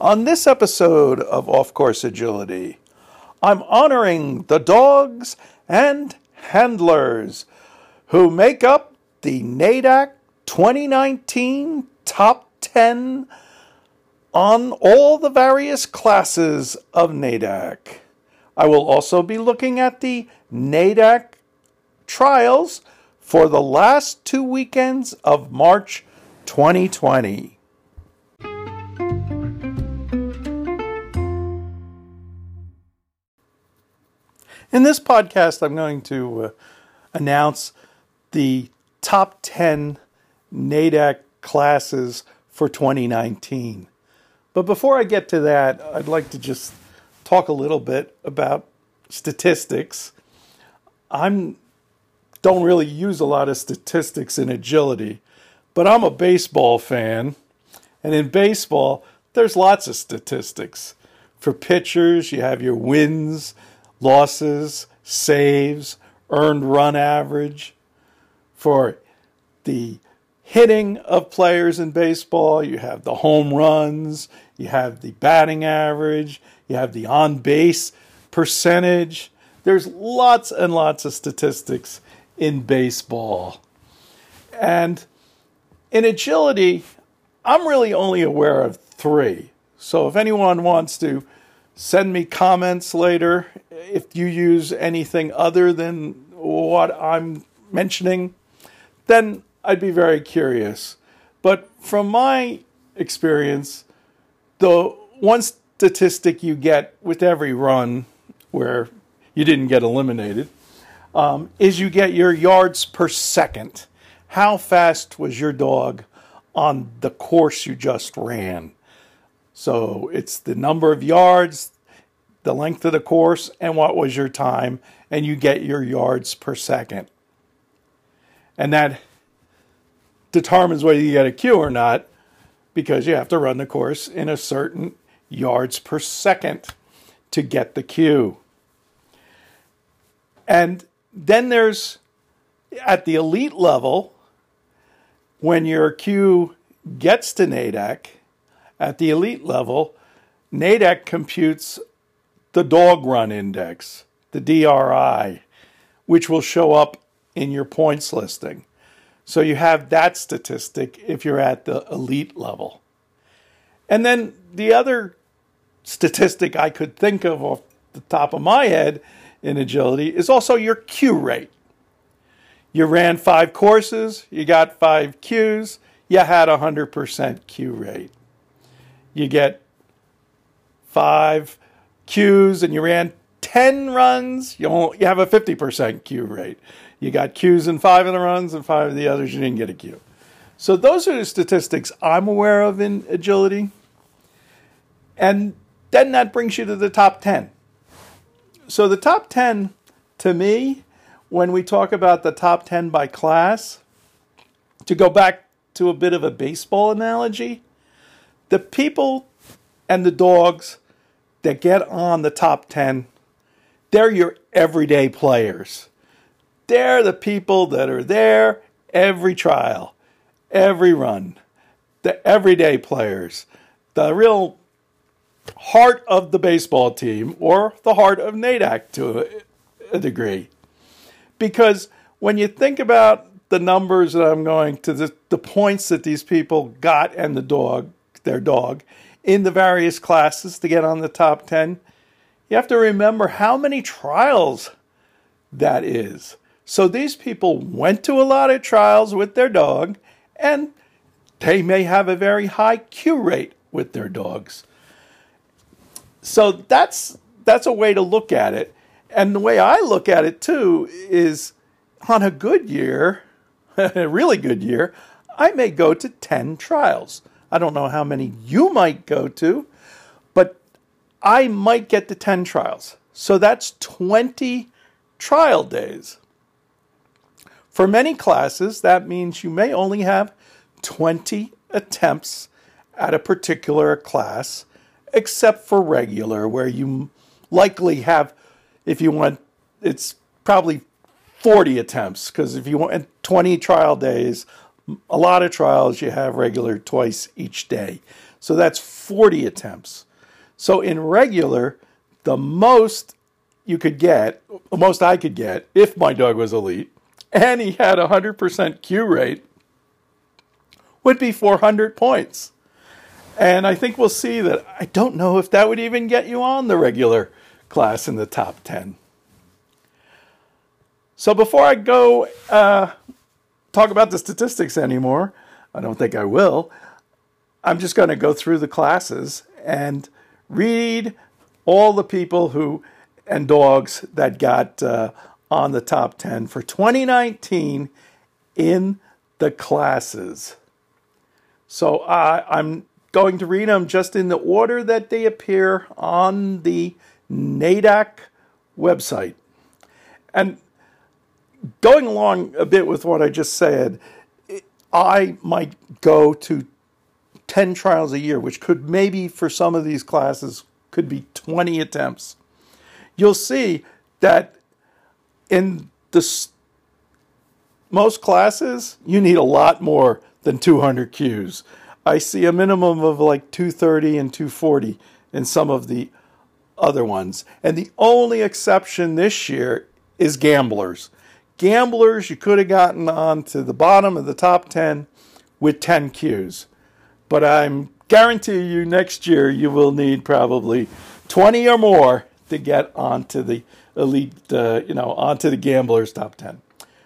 On this episode of Off Course Agility, I'm honoring the dogs and handlers who make up the NADAC 2019 Top 10 on all the various classes of NADAC. I will also be looking at the NADAC trials for the last two weekends of March 2020. In this podcast, I'm going to uh, announce the top 10 NADAC classes for 2019. But before I get to that, I'd like to just talk a little bit about statistics. I'm don't really use a lot of statistics in agility, but I'm a baseball fan, and in baseball, there's lots of statistics. For pitchers, you have your wins, losses, saves, earned run average. For the hitting of players in baseball, you have the home runs, you have the batting average, you have the on base percentage. There's lots and lots of statistics in baseball. And in agility, I'm really only aware of three. So if anyone wants to send me comments later if you use anything other than what I'm mentioning, then I'd be very curious. But from my experience, the one statistic you get with every run where you didn't get eliminated um, is you get your yards per second. How fast was your dog on the course you just ran? So it's the number of yards, the length of the course, and what was your time, and you get your yards per second. And that determines whether you get a cue or not because you have to run the course in a certain yards per second to get the cue. And then there's at the elite level, when your cue gets to NADAC, at the elite level, NADAC computes the dog run index, the DRI, which will show up in your points listing. So you have that statistic if you're at the elite level. And then the other statistic I could think of off the top of my head in agility is also your Q rate. You ran five courses, you got five cues, you had a 100% Q rate. You get five cues and you ran 10 runs, you, you have a 50% Q rate. You got cues in five of the runs and five of the others, you didn't get a cue. So those are the statistics I'm aware of in agility. And then that brings you to the top 10. So the top 10 to me, when we talk about the top 10 by class, to go back to a bit of a baseball analogy, the people and the dogs that get on the top 10, they're your everyday players. They're the people that are there every trial, every run, the everyday players, the real heart of the baseball team or the heart of NADAC to a, degree. Because when you think about the numbers that I'm going to, the, the points that these people got and the dog, their dog, in the various classes to get on the top 10, you have to remember how many trials that is. So these people went to a lot of trials with their dog and they may have a very high Q rate with their dogs. So that's that's a way to look at it. And the way I look at it too is on a good year, a really good year, I may go to 10 trials. I don't know how many you might go to, but I might get to 10 trials. So that's 20 trial days. For many classes, that means you may only have 20 attempts at a particular class except for regular, where you likely have, if you want, it's probably 40 attempts, because if you want 20 trial days, a lot of trials you have regular twice each day. So that's 40 attempts. So in regular, the most you could get, the most I could get, if my dog was elite, and he had a 100% Q rate, would be 400 points. And I think we'll see that I don't know if that would even get you on the regular class in the top 10. So before I go uh, talk about the statistics anymore, I don't think I will. I'm just going to go through the classes and read all the people who and dogs that got uh, on the top 10 for 2019 in the classes. So I'm going to read them just in the order that they appear on the NADAC website. And going along a bit with what I just said, I might go to 10 trials a year, which could maybe for some of these classes could be 20 attempts. You'll see that in the most classes, you need a lot more than 200 cues. I see a minimum of like 230 and 240 in some of the other ones. And the only exception this year is gamblers. Gamblers, you could have gotten on to the bottom of the top 10 with 10 cues. But I'm guarantee you next year you will need probably 20 or more to get onto the elite, uh, you know, onto the gamblers top 10.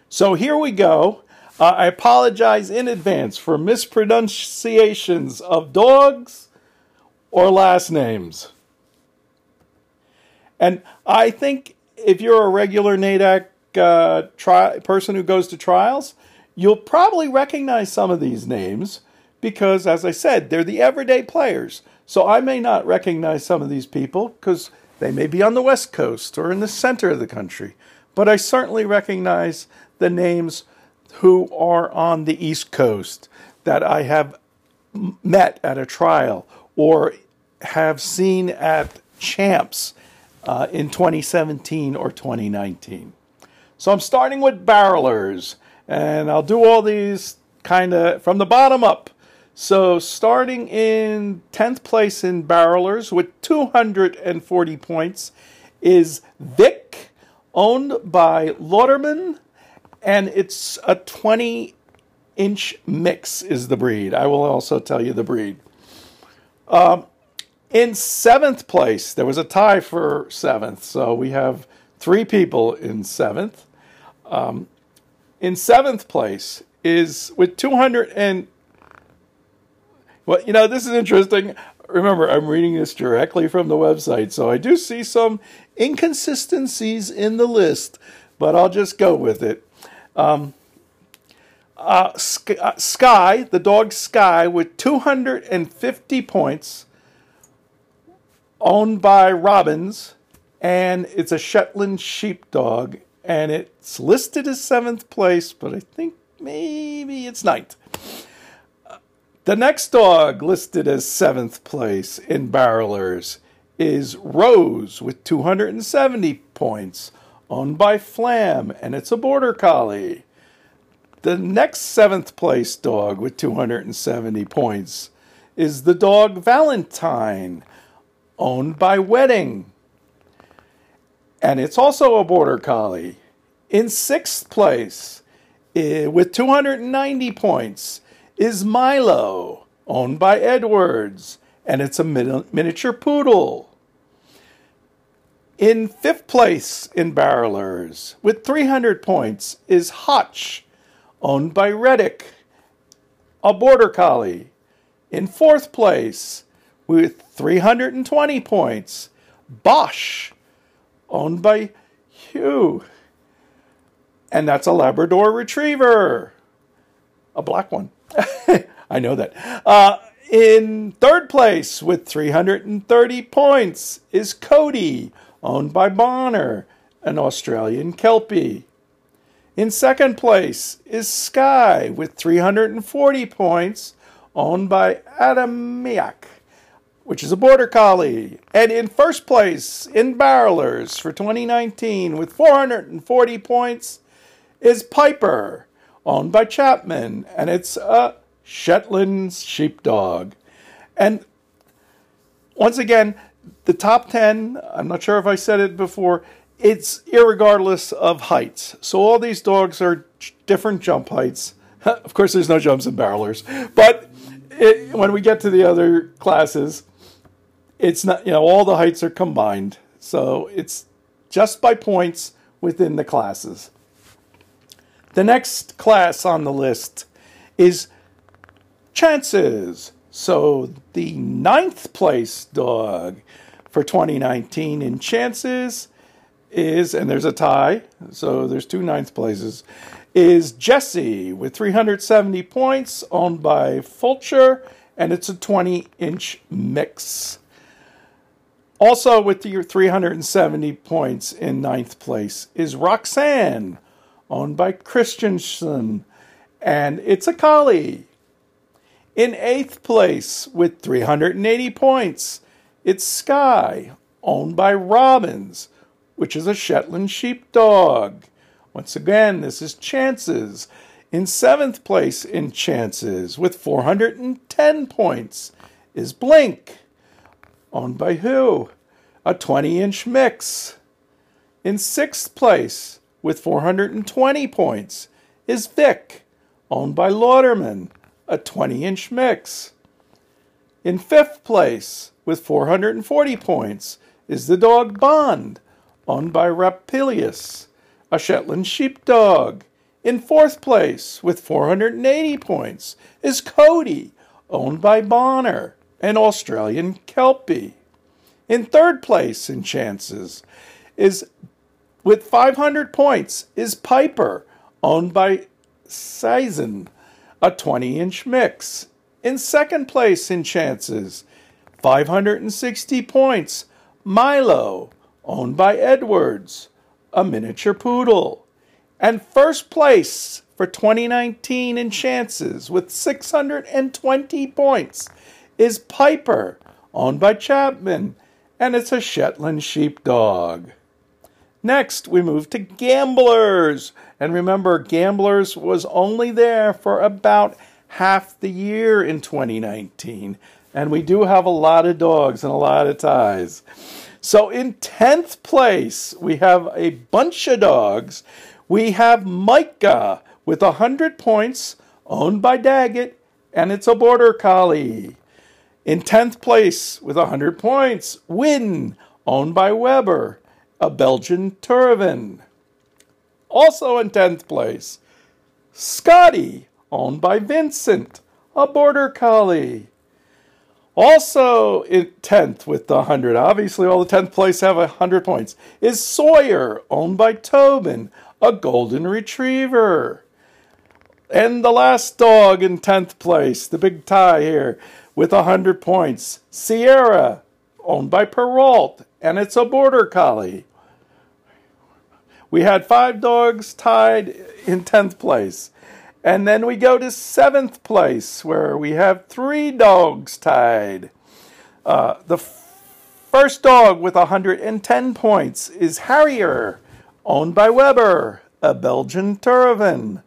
So here we go. Uh, I apologize in advance for mispronunciations of dogs or last names. And I think if you're a regular NADAC uh, tri- person who goes to trials, you'll probably recognize some of these names because, as I said, they're the everyday players. So I may not recognize some of these people because they may be on the West Coast or in the center of the country. But I certainly recognize the names who are on the East Coast that I have met at a trial or have seen at champs uh, in 2017 or 2019. So I'm starting with barrelers, and I'll do all these kind of from the bottom up. So starting in 10th place in barrelers with 240 points is Vic, owned by Lauterman, and it's a 20 inch mix is the breed. I will also tell you the breed. Um, in seventh place, there was a tie for seventh, so we have three people in seventh. Um, in seventh place is with 200 and well, you know, this is interesting. Remember, I'm reading this directly from the website, so I do see some inconsistencies in the list, but I'll just go with it. Um, uh, uh Sky, the dog Sky, with 250 points, owned by Robbins, and it's a Shetland sheepdog, and it's listed as seventh place, but I think maybe it's ninth. The next dog listed as seventh place in barrelers is Rose with 270 points, owned by Flam, and it's a border collie. The next seventh place dog with 270 points is the dog Valentine, owned by Wedding, and it's also a border collie. In sixth place, eh, with 290 points, is Milo, owned by Edwards, and it's a miniature poodle. In fifth place in barrelers, with 300 points, is Hutch, owned by Reddick, a border collie. In fourth place, with 320 points, Bosch, owned by Hugh. And that's a Labrador Retriever, a black one. I know that. Uh, in third place with 330 points is Cody, owned by Bonner, an Australian Kelpie. In second place is Sky with 340 points, owned by Adamiak, which is a border collie. And in first place in barrelers for 2019 with 440 points is Piper, owned by Chapman, and it's a Shetland sheepdog. And once again, the top 10, I'm not sure if I said it before, it's irregardless of heights. So all these dogs are different jump heights. of course, there's no jumps in barrelers, but it, when we get to the other classes, it's not, you know, all the heights are combined. So it's just by points within the classes. The next class on the list is chances. So the ninth place dog for 2019 in chances is, and there's a tie, so there's two ninth places, is Jesse with 370 points, owned by Fulcher, and it's a 20 inch mix. Also, with your 370 points in ninth place is Roxanne, owned by Christensen, and it's a collie. In eighth place with 380 points, it's Sky, owned by Robbins, which is a Shetland sheepdog. Once again, this is Chances. In seventh place in Chances with 410 points is Blink, owned by who? A 20 inch mix. In sixth place with 420 points is Vic, owned by Lauderman, a 20 inch mix. In fifth place with 440 points is the dog Bond, owned by Rapilius, a Shetland sheepdog. In fourth place with 480 points is Cody, owned by Bonner, an Australian Kelpie. In third place in chances is with 500 points is Piper, owned by Sizen, a 20 inch mix. In second place in chances, 560 points, Milo, owned by Edwards, a miniature poodle. And first place for 2019 in chances with 620 points is Piper, owned by Chapman, and it's a Shetland sheepdog. Next, we move to Gamblers. And remember, Gamblers was only there for about half the year in 2019. And we do have a lot of dogs and a lot of ties. So in 10th place, we have a bunch of dogs. We have Micah with 100 points, owned by Daggett, and it's a border collie. In 10th place with 100 points, Win, owned by Weber, a Belgian Tervuren. Also in 10th place, Scotty, owned by Vincent, a Border Collie. Also in 10th with the 100, obviously all the 10th place have 100 points, is Sawyer, owned by Tobin, a Golden Retriever. And the last dog in 10th place, the big tie here, with 100 points. Sierra, owned by Perrault, and it's a border collie. We had five dogs tied in 10th place. And then we go to 7th place, where we have three dogs tied. Uh, the first dog with 110 points is Harrier, owned by Weber, a Belgian Tervuren.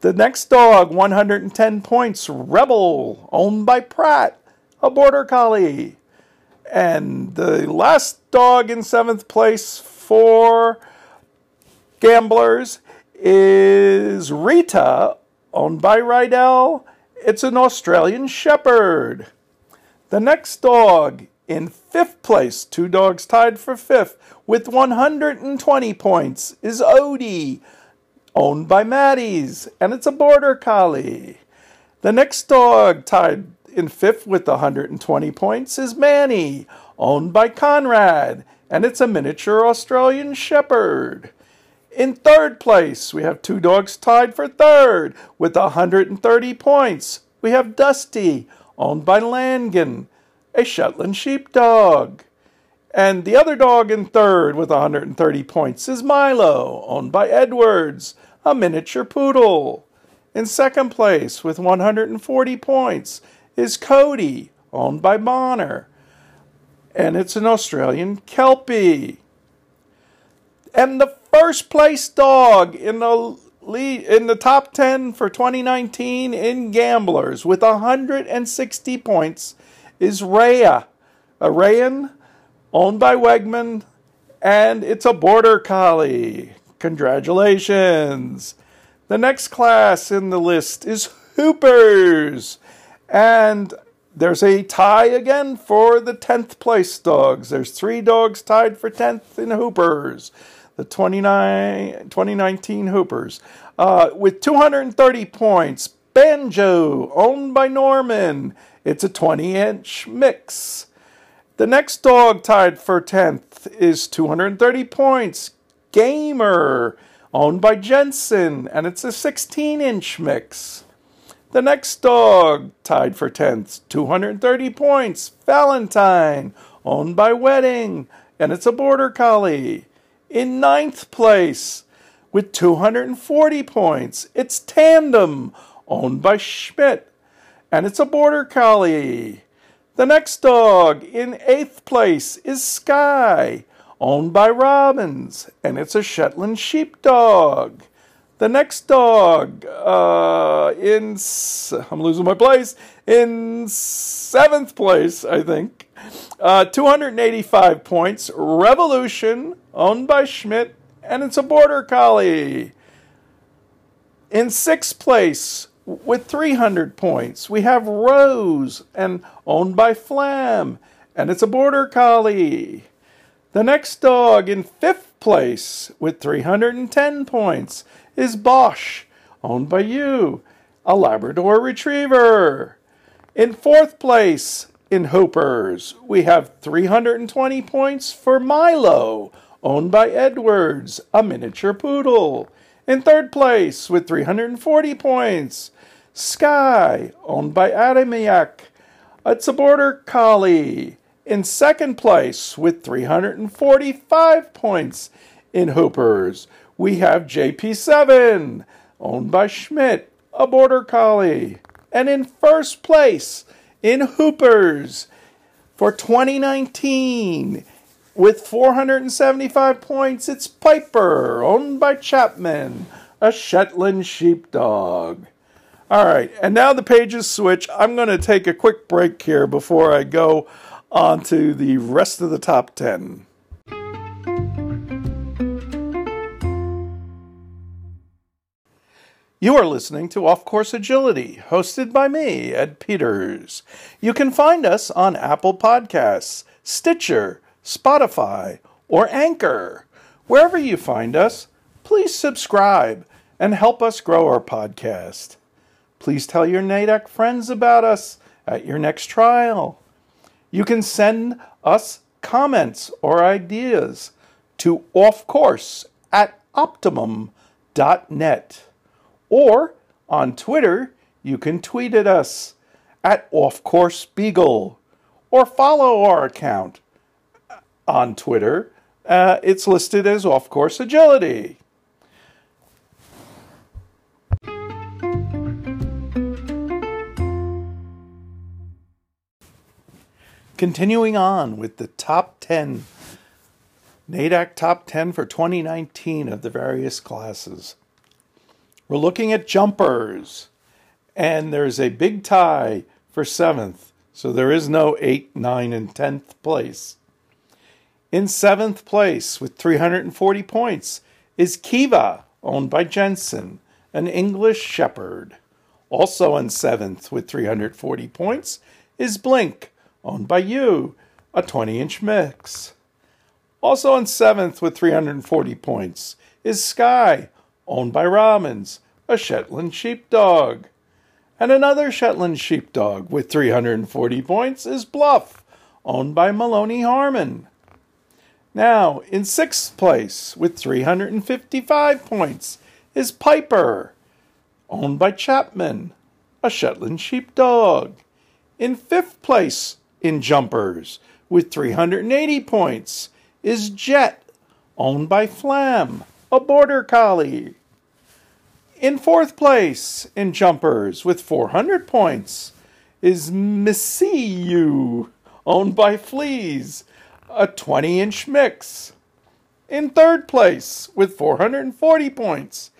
The next dog, 110 points, Rebel, owned by Pratt, a Border Collie. And the last dog in seventh place for Gamblers is Rita, owned by Rydell. It's an Australian Shepherd. The next dog in fifth place, two dogs tied for fifth with 120 points, is Odie, owned by Maddie's, and it's a border collie. The next dog tied in fifth with 120 points is Manny, owned by Conrad, and it's a miniature Australian Shepherd. In third place, we have two dogs tied for third with 130 points. We have Dusty, owned by Langan, a Shetland sheepdog. And the other dog in third with 130 points is Milo, owned by Edwards, a miniature poodle. In second place with 140 points is Cody, owned by Bonner. And it's an Australian Kelpie. And the first place dog in the lead, in the top 10 for 2019 in Gamblers with 160 points is Rhea, a Rayan owned by Wegman, and it's a Border Collie. Congratulations. The next class in the list is Hoopers. And there's a tie again for the 10th place dogs. There's three dogs tied for 10th in Hoopers, the 29, 2019 Hoopers. Uh, with 230 points, Banjo, owned by Norman. It's a 20 inch mix. The next dog tied for 10th is 230 points, Gamer, owned by Jensen, and it's a 16 inch mix. The next dog tied for 10th, 230 points, Valentine, owned by Wedding, and it's a Border Collie. In ninth place, with 240 points, it's Tandem, owned by Schmidt, and it's a Border Collie. The next dog in eighth place is Sky, owned by Robbins, and it's a Shetland Sheepdog. The next dog uh, in I'm losing my place in seventh place, I think. Uh, 285 points. Revolution, owned by Schmidt, and it's a border collie. In sixth place, with 300 points, we have Rose, and owned by Flam, and it's a border collie. The next dog in fifth place with 310 points is Bosch, owned by you, a Labrador Retriever. In fourth place in Hoopers, we have 320 points for Milo, owned by Edwards, a miniature poodle. In third place with 340 points, Sky, owned by Adamiak, it's a border collie. In second place with 345 points in Hoopers, we have JP7, owned by Schmidt, a border collie. And in first place in Hoopers for 2019 with 475 points, it's Piper, owned by Chapman, a Shetland sheepdog. All right, and now the pages switch. I'm going to take a quick break here before I go on to the rest of the top 10. You are listening to Off Course Agility, hosted by me, Ed Peters. You can find us on Apple Podcasts, Stitcher, Spotify, or Anchor. Wherever you find us, please subscribe and help us grow our podcast. Please tell your NADAC friends about us at your next trial. You can send us comments or ideas to offcourse at optimum.net. Or on Twitter, you can tweet at us at offcoursebeagle or follow our account on Twitter. Uh, it's listed as Off Course Agility. Continuing on with the top 10, NADAC top 10 for 2019 of the various classes. We're looking at jumpers, and there's a big tie for seventh, so there is no 8, 9, and 10th place. In seventh place with 340 points is Kiva, owned by Jensen, an English Shepherd. Also in seventh with 340 points is Blink, owned by you, a 20 inch mix. Also in seventh with 340 points is Sky, owned by Robbins, a Shetland sheepdog. And another Shetland sheepdog with 340 points is Bluff, owned by Maloney Harmon. Now, in sixth place with 355 points is Piper, owned by Chapman, a Shetland sheepdog. In fifth place in jumpers with 380 points is Jet, owned by Flam, a border collie. In fourth place in jumpers with 400 points is Missy owned by Fleas, a 20 inch mix. In third place with 440 points,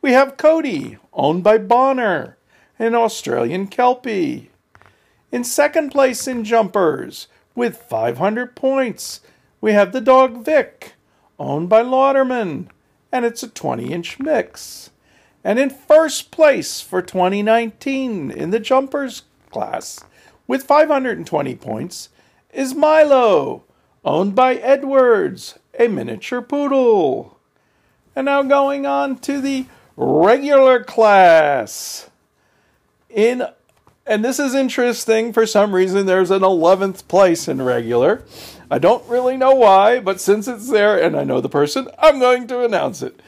we have Cody, owned by Bonner, an Australian Kelpie. In second place in jumpers with 500 points, we have the dog Vic, owned by Lauderman, and it's a 20 inch mix. And in first place for 2019 in the jumpers class with 520 points is Milo, owned by Edwards, a miniature poodle. And now going on to the regular class. In and this is interesting for some reason there's an 11th place in regular. I don't really know why, but since it's there and I know the person, I'm going to announce it.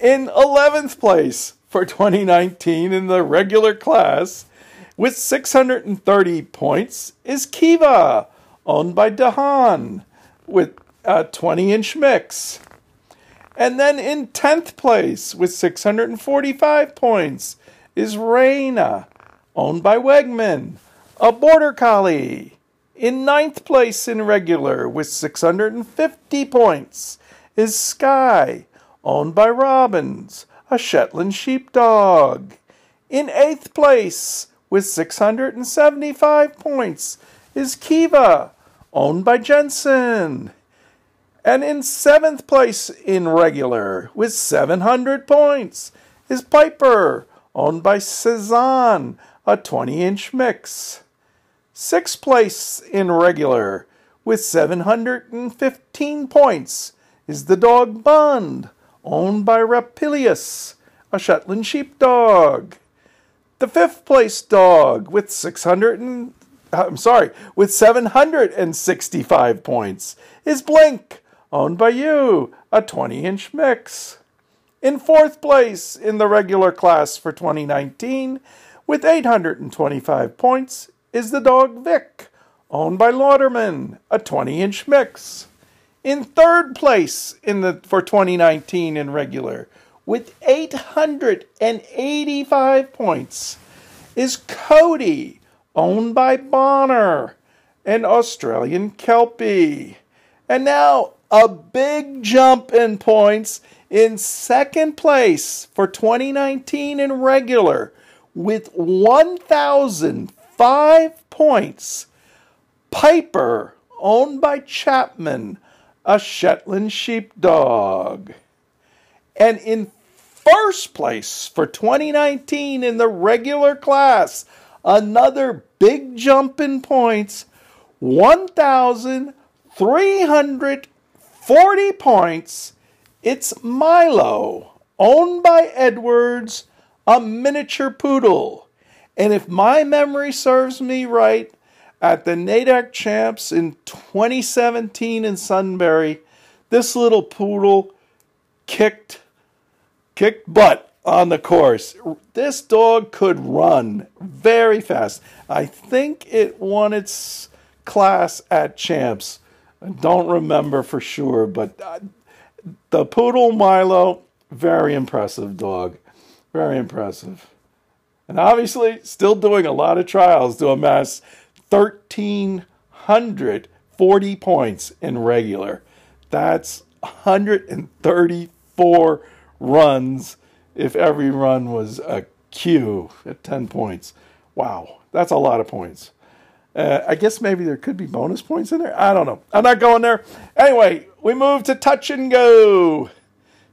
In 11th place for 2019 in the regular class with 630 points is Kiva, owned by Dahan, with a 20 inch mix. And then in 10th place with 645 points is Reina, owned by Wegman, a border collie. In ninth place in regular with 650 points is Sky, owned by Robbins, a Shetland sheepdog. In eighth place with 675 points is Kiva, owned by Jensen. And in seventh place in regular with 700 points is Piper, owned by Cezanne, a 20 inch mix. Sixth place in regular with 715 points is the dog Bond, owned by Rapilius, a Shetland sheepdog. The fifth place dog with 600 and, I'm sorry, with 765 points is Blink, owned by you, a 20 inch mix. In fourth place in the regular class for 2019, with 825 points, is the dog Vic, owned by Lauderman, a 20 inch mix. In third place in the for 2019 in regular, with 885 points, is Cody, owned by Bonner, an Australian Kelpie. And now a big jump in points in second place for 2019 in regular with 1,005 points. Piper, owned by Chapman, a Shetland sheepdog. And in first place for 2019 in the regular class, another big jump in points 1,340 points. It's Milo, owned by Edwards, a miniature poodle. And if my memory serves me right, at the NADAC Champs in 2017 in Sunbury, this little poodle kicked kicked butt on the course. This dog could run very fast. I think it won its class at Champs. I don't remember for sure, but uh, the poodle Milo, very impressive dog. Very impressive. And obviously, still doing a lot of trials to amass 1,340 points in regular. That's 134 runs if every run was a Q at 10 points. Wow, that's a lot of points. Uh, I guess maybe there could be bonus points in there. I don't know. I'm not going there. Anyway, we move to touch and go.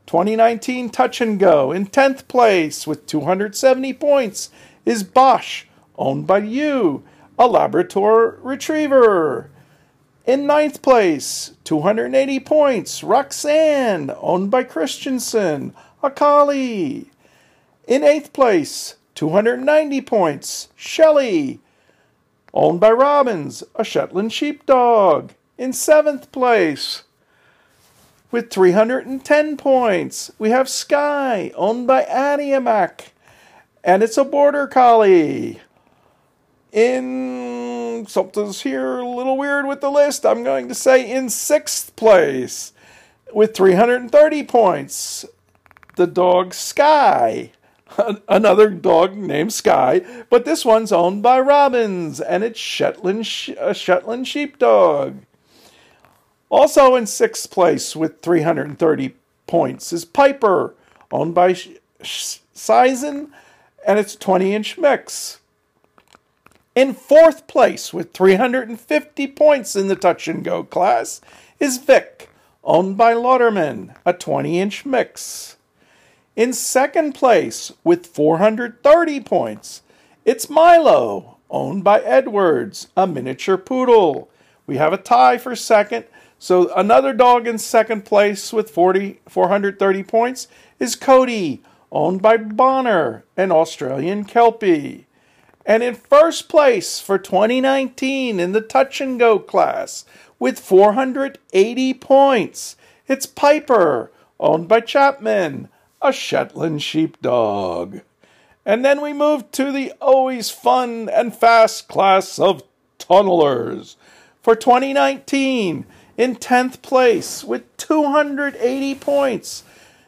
2019 touch and go. In 10th place with 270 points is Bosch, owned by you, a Labrador Retriever. In ninth place, 280 points, Roxanne, owned by Christensen, a Collie. In eighth place, 290 points, Shelley, owned by Robbins, a Shetland sheepdog, in seventh place. With 310 points, we have Sky, owned by Adamiak, and it's a border collie. In something's here a little weird with the list. I'm going to say in sixth place with 330 points, the dog Sky. another dog named Sky, but this one's owned by Robbins, and it's Shetland a uh, Shetland sheepdog. Also in sixth place with 330 points is Piper, owned by Sizen, and it's 20 inch mix. In fourth place with 350 points in the touch and go class is Vic, owned by Lauterman, a 20 inch mix. In second place with 430 points, it's Milo, owned by Edwards, a miniature poodle. We have a tie for second, so another dog in second place with 40, 430 points is Cody, owned by Bonner, an Australian Kelpie. And in first place for 2019 in the touch and go class with 480 points, it's Piper, owned by Chapman, a Shetland sheepdog. And then we move to the always fun and fast class of tunnelers. For 2019, in 10th place with 280 points,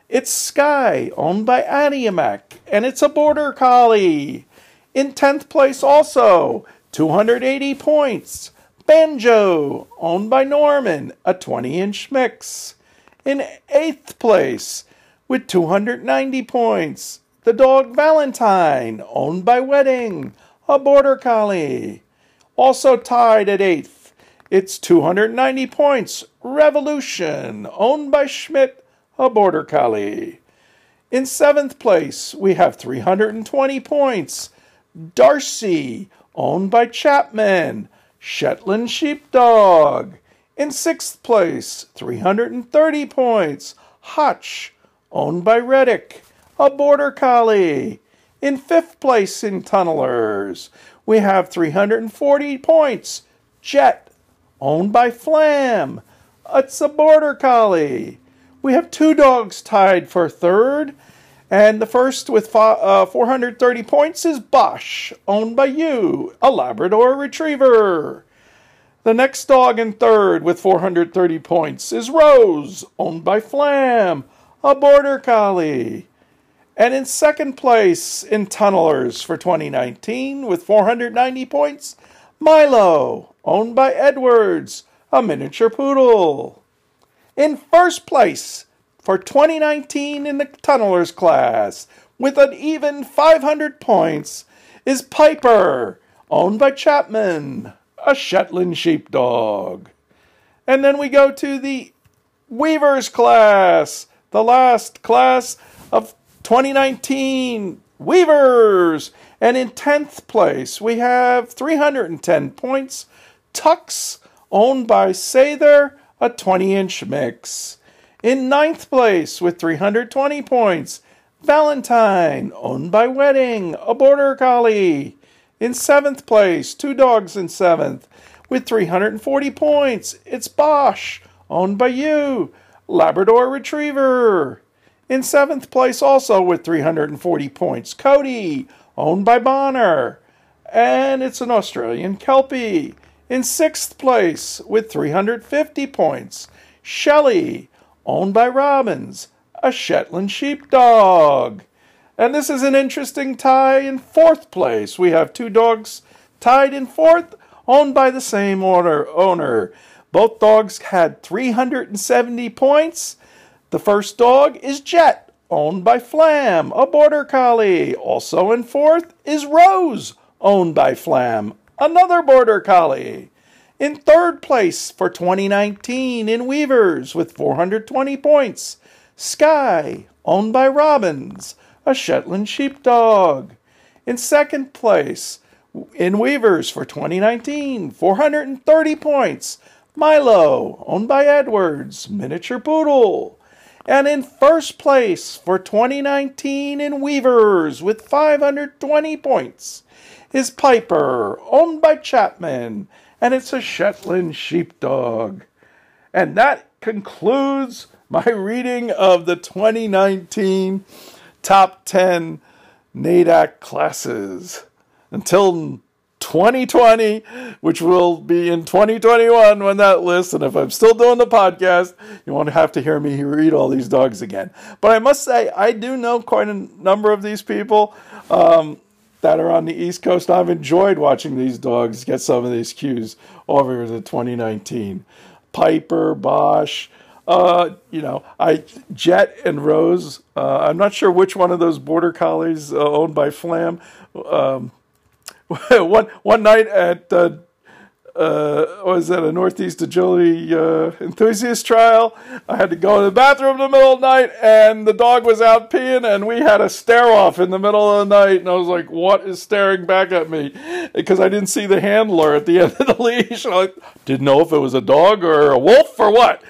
it's Sky, owned by Adamiak, and it's a Border Collie. In 10th place also, 280 points, Banjo, owned by Norman, a 20 inch mix. In 8th place, with 290 points, the dog Valentine, owned by Wedding, a Border Collie. Also tied at 8th, it's 290 points, Revolution, owned by Schmidt, a Border Collie. In 7th place, we have 320 points, Darcy, owned by Chapman, Shetland Sheepdog. In sixth place, 330 points, Hotch, owned by Reddick, a Border Collie. In fifth place in Tunnelers, we have 340 points, Jet, owned by Flam. It's a Border Collie. We have two dogs tied for third and the first with uh, 430 points is Bosch, owned by you, a Labrador Retriever. The next dog in third with 430 points is Rose, owned by Flam, a Border Collie. And in second place in Tunnelers for 2019 with 490 points, Milo, owned by Edwards, a miniature poodle. In first place for 2019 in the Tunnelers class with an even 500 points is Piper, owned by Chapman, a Shetland sheepdog. And then we go to the Weavers class, the last class of 2019 Weavers. And in 10th place, we have 310 points, Tux, owned by Sather, a 20 inch mix. In ninth place with 320 points, Valentine, owned by Wedding, a Border Collie. In seventh place, two dogs in seventh with 340 points. It's Bosch, owned by you, Labrador Retriever. In seventh place, also with 340 points, Cody, owned by Bonner. And it's an Australian Kelpie. In sixth place, with 350 points, Shelley, owned by Robbins, a Shetland sheepdog. And this is an interesting tie in fourth place. We have two dogs tied in fourth, owned by the same owner. owner. Both dogs had 370 points. The first dog is Jet, owned by Flam, a border collie. Also in fourth is Rose, owned by Flam, another border collie. In third place for 2019 in Weavers with 420 points, Sky, owned by Robbins, a Shetland sheepdog. In second place in Weavers for 2019, 430 points, Milo, owned by Edwards, miniature poodle. And in first place for 2019 in Weavers with 520 points is Piper, owned by Chapman, and it's a Shetland sheepdog. And that concludes my reading of the 2019 top 10 NADAC classes. Until 2020, which will be in 2021 when that list, and if I'm still doing the podcast, you won't have to hear me read all these dogs again. But I must say, I do know quite a number of these people. Um, that are on the East Coast. I've enjoyed watching these dogs get some of these cues over the 2019. Piper, Bosch, uh, you know, I Jet and Rose. Uh, I'm not sure which one of those border collies uh, owned by Flam um, one one night at uh, uh, was that a Northeast Agility uh, enthusiast trial? I had to go to the bathroom in the middle of the night, and the dog was out peeing, and we had a stare off in the middle of the night, and I was like, "What is staring back at me?" Because I didn't see the handler at the end of the leash. I didn't know if it was a dog or a wolf or what.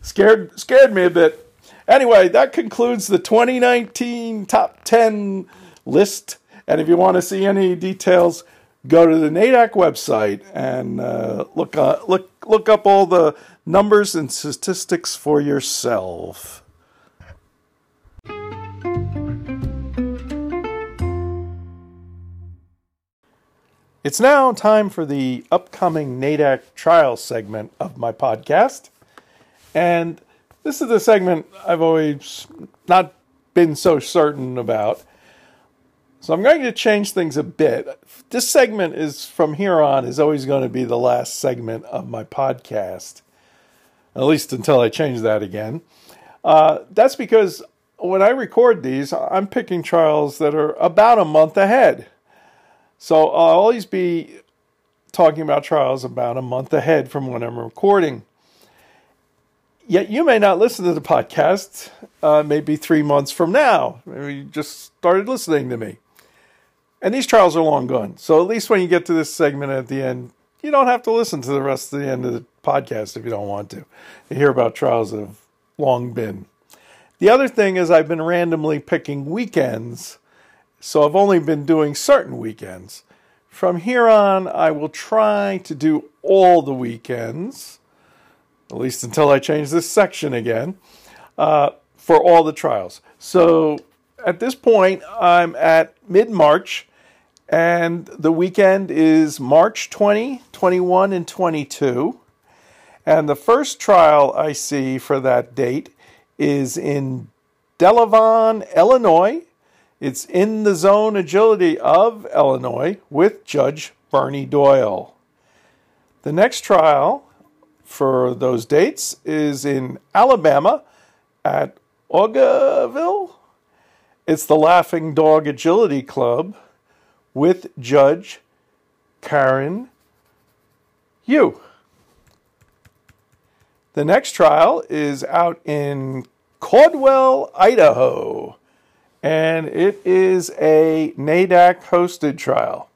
Scared scared me a bit. Anyway, that concludes the 2019 top 10 list. And if you want to see any details, go to the NADAC website and uh, look, uh, look, look up all the numbers and statistics for yourself. It's now time for the upcoming NADAC trial segment of my podcast. And this is the segment I've always not been so certain about. So I'm going to change things a bit. This segment is from here on is always going to be the last segment of my podcast, at least until I change that again. Uh, that's because when I record these, I'm picking trials that are about a month ahead. So I'll always be talking about trials about a month ahead from when I'm recording. Yet you may not listen to the podcast uh, maybe three months from now. Maybe you just started listening to me. And these trials are long gone. So at least when you get to this segment at the end, you don't have to listen to the rest of the end of the podcast if you don't want to. You hear about trials that have long been. The other thing is, I've been randomly picking weekends. So I've only been doing certain weekends. From here on, I will try to do all the weekends at least until I change this section again, uh, for all the trials. So at this point, I'm at mid March, and the weekend is March 20, 21, and 22. And the first trial I see for that date is in Delavan, Illinois. It's in the zone agility of Illinois with Judge Bernie Doyle. The next trial for those dates is in Alabama at Augaville. It's the Laughing Dog Agility Club with Judge Karen Yu. The next trial is out in Caldwell, Idaho, and it is a NADAC hosted trial.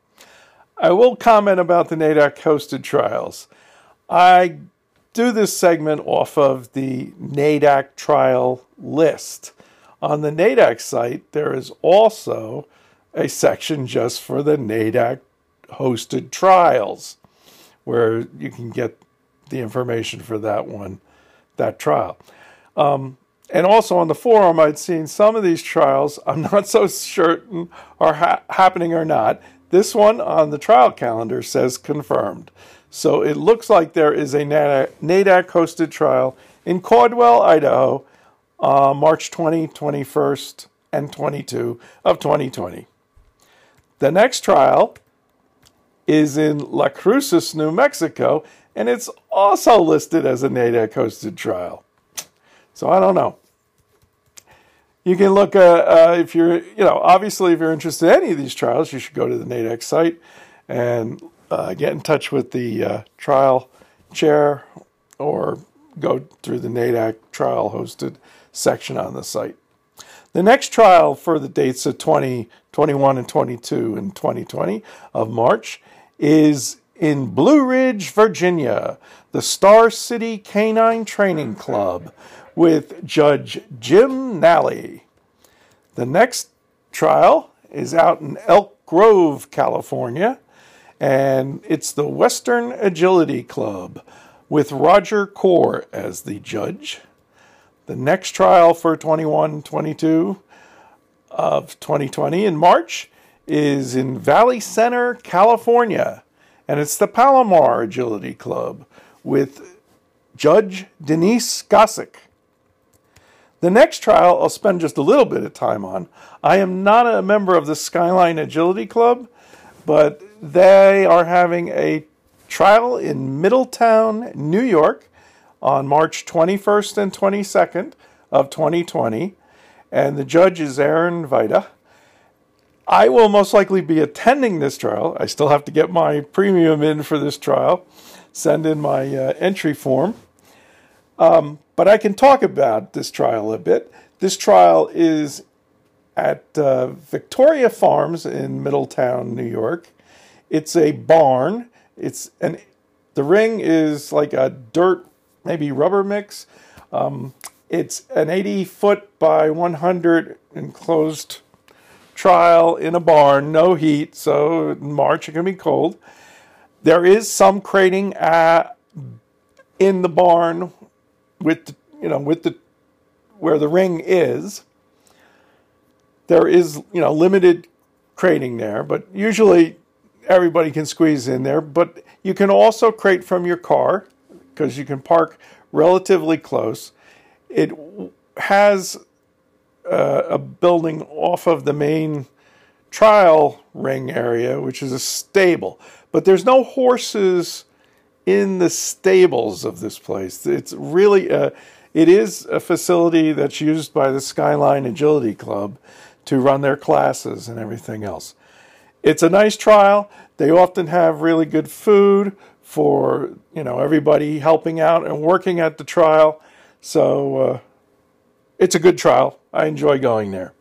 I will comment about the NADAC hosted trials. I do this segment off of the NADAC trial list. On the NADAC site, there is also a section just for the NADAC hosted trials where you can get the information for that one, that trial. Um, and also on the forum, I'd seen some of these trials. I'm not so certain are ha- happening or not. This one on the trial calendar says confirmed. So it looks like there is a NADAC hosted trial in Caldwell, Idaho, uh, March 20, 21st, and 22 of 2020. The next trial is in Las Cruces, New Mexico, and it's also listed as a NADAC hosted trial. So I don't know. You can look, uh, uh, if you're, you know, obviously, if you're interested in any of these trials, you should go to the NADAC site and uh, get in touch with the uh, trial chair or go through the NADAC trial hosted section on the site. The next trial for the dates of 20, 21, and 22 and 2020 of March is in Blue Ridge, Virginia, the Star City Canine Training Club with Judge Jim Nally. The next trial is out in Elk Grove, California, and it's the Western Agility Club with Roger Core as the judge. The next trial for 21 22 of 2020 in March is in Valley Center, California, and it's the Palomar Agility Club with Judge Denise Gossick. The next trial I'll spend just a little bit of time on. I am not a member of the Skyline Agility Club, but they are having a trial in Middletown, New York on March 21st and 22nd of 2020. And the judge is Aaron Vida. I will most likely be attending this trial. I still have to get my premium in for this trial, send in my uh, entry form. Um, but I can talk about this trial a bit. This trial is at uh, Victoria Farms in Middletown, New York. It's a barn. It's an the ring is like a dirt, maybe rubber mix. Um, it's an 80 foot by 100 enclosed trial in a barn, no heat, so in March it can be cold. There is some crating at, in the barn with the, you know with the where the ring is. There is you know limited crating there, but usually everybody can squeeze in there. But you can also crate from your car because you can park relatively close. It has uh, a building off of the main trial ring area, which is a stable. But there's no horses in the stables of this place. It's really a, it is a facility that's used by the Skyline Agility Club to run their classes and everything else. It's a nice trial. They often have really good food for you know everybody helping out and working at the trial. So uh, it's a good trial. I enjoy going there.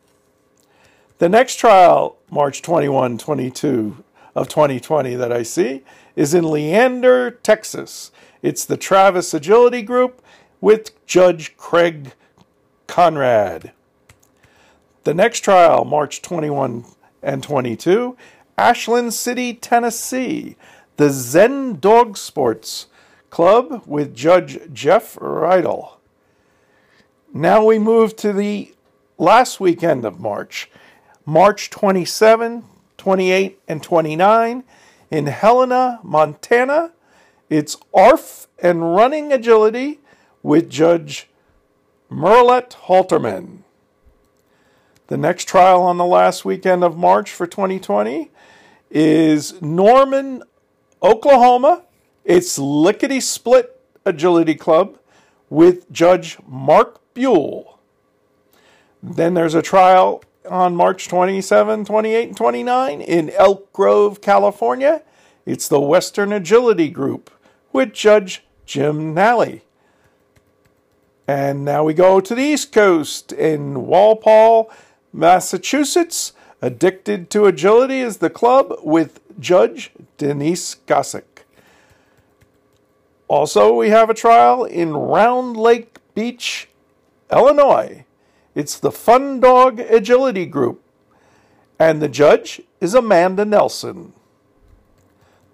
The next trial, March 21, 22 of 2020 that I see is in Leander, Texas. It's the Travis Agility Group with Judge Craig Conrad. The next trial, March 21 and 22, Ashland City, Tennessee, the Zen Dog Sports Club with Judge Jeff Riedel. Now we move to the last weekend of March, March 27, 28, and 29 in Helena, Montana. It's ARF and Running Agility with Judge Merlet Halterman. The next trial on the last weekend of March for 2020 is Norman, Oklahoma. It's Lickety Split Agility Club with Judge Mark Buell. Then there's a trial on March 27, 28, and 29 in Elk Grove, California. It's the Western Agility Group with Judge Jim Nally. And now we go to the East Coast in Walpole, Massachusetts. Addicted to Agility is the club with Judge Denise Gossick. Also, we have a trial in Round Lake Beach, Illinois. It's the Fun Dog Agility Group, and the judge is Amanda Nelson.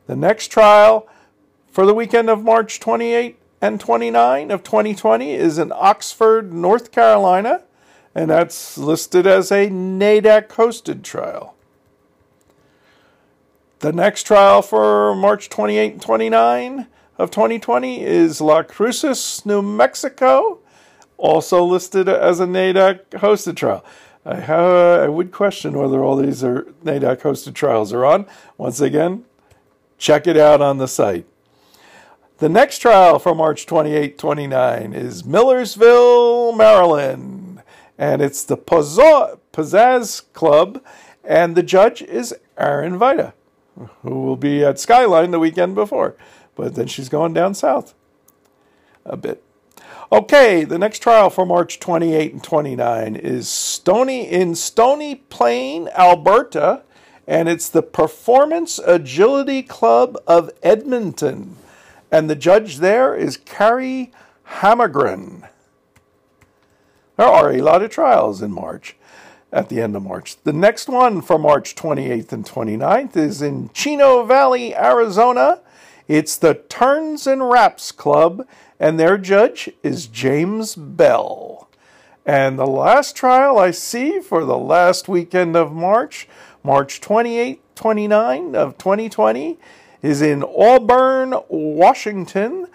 The next trial for the weekend of March 28 and 29 of 2020 is in Oxford, North Carolina, and that's listed as a NADAC hosted trial. The next trial for March 28 and 29 of 2020 is Las Cruces, New Mexico, also listed as a NADAC hosted trial. I, have, I would question whether all these are NADAC hosted trials are on. Once again, check it out on the site. The next trial for March 28 29 is Millersville, Maryland, and it's the Pizzazz Club, and the judge is Aaron Vita, who will be at Skyline the weekend before, but then she's going down south a bit. Okay, the next trial for March 28 and 29 is Stony in Stony Plain, Alberta, and it's the Performance Agility Club of Edmonton. And the judge there is Carrie Hammergren. There are a lot of trials in March, at the end of March. The next one for March 28th and 29th is in Chino Valley, Arizona. It's the Turns and Wraps Club, and their judge is James Bell. And the last trial I see for the last weekend of March, March 28, 29 of 2020, is in Auburn, Washington,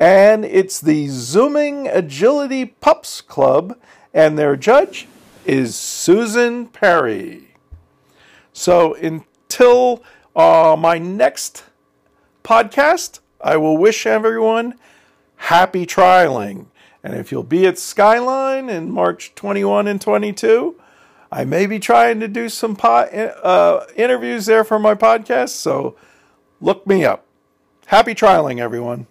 and it's the Zooming Agility Pups Club, and their judge is Susan Perry. So until uh, my next podcast, I will wish everyone happy trialing. And if you'll be at Skyline in March 21 and 22, I may be trying to do some po- uh, interviews there for my podcast, so look me up. Happy trialing, everyone.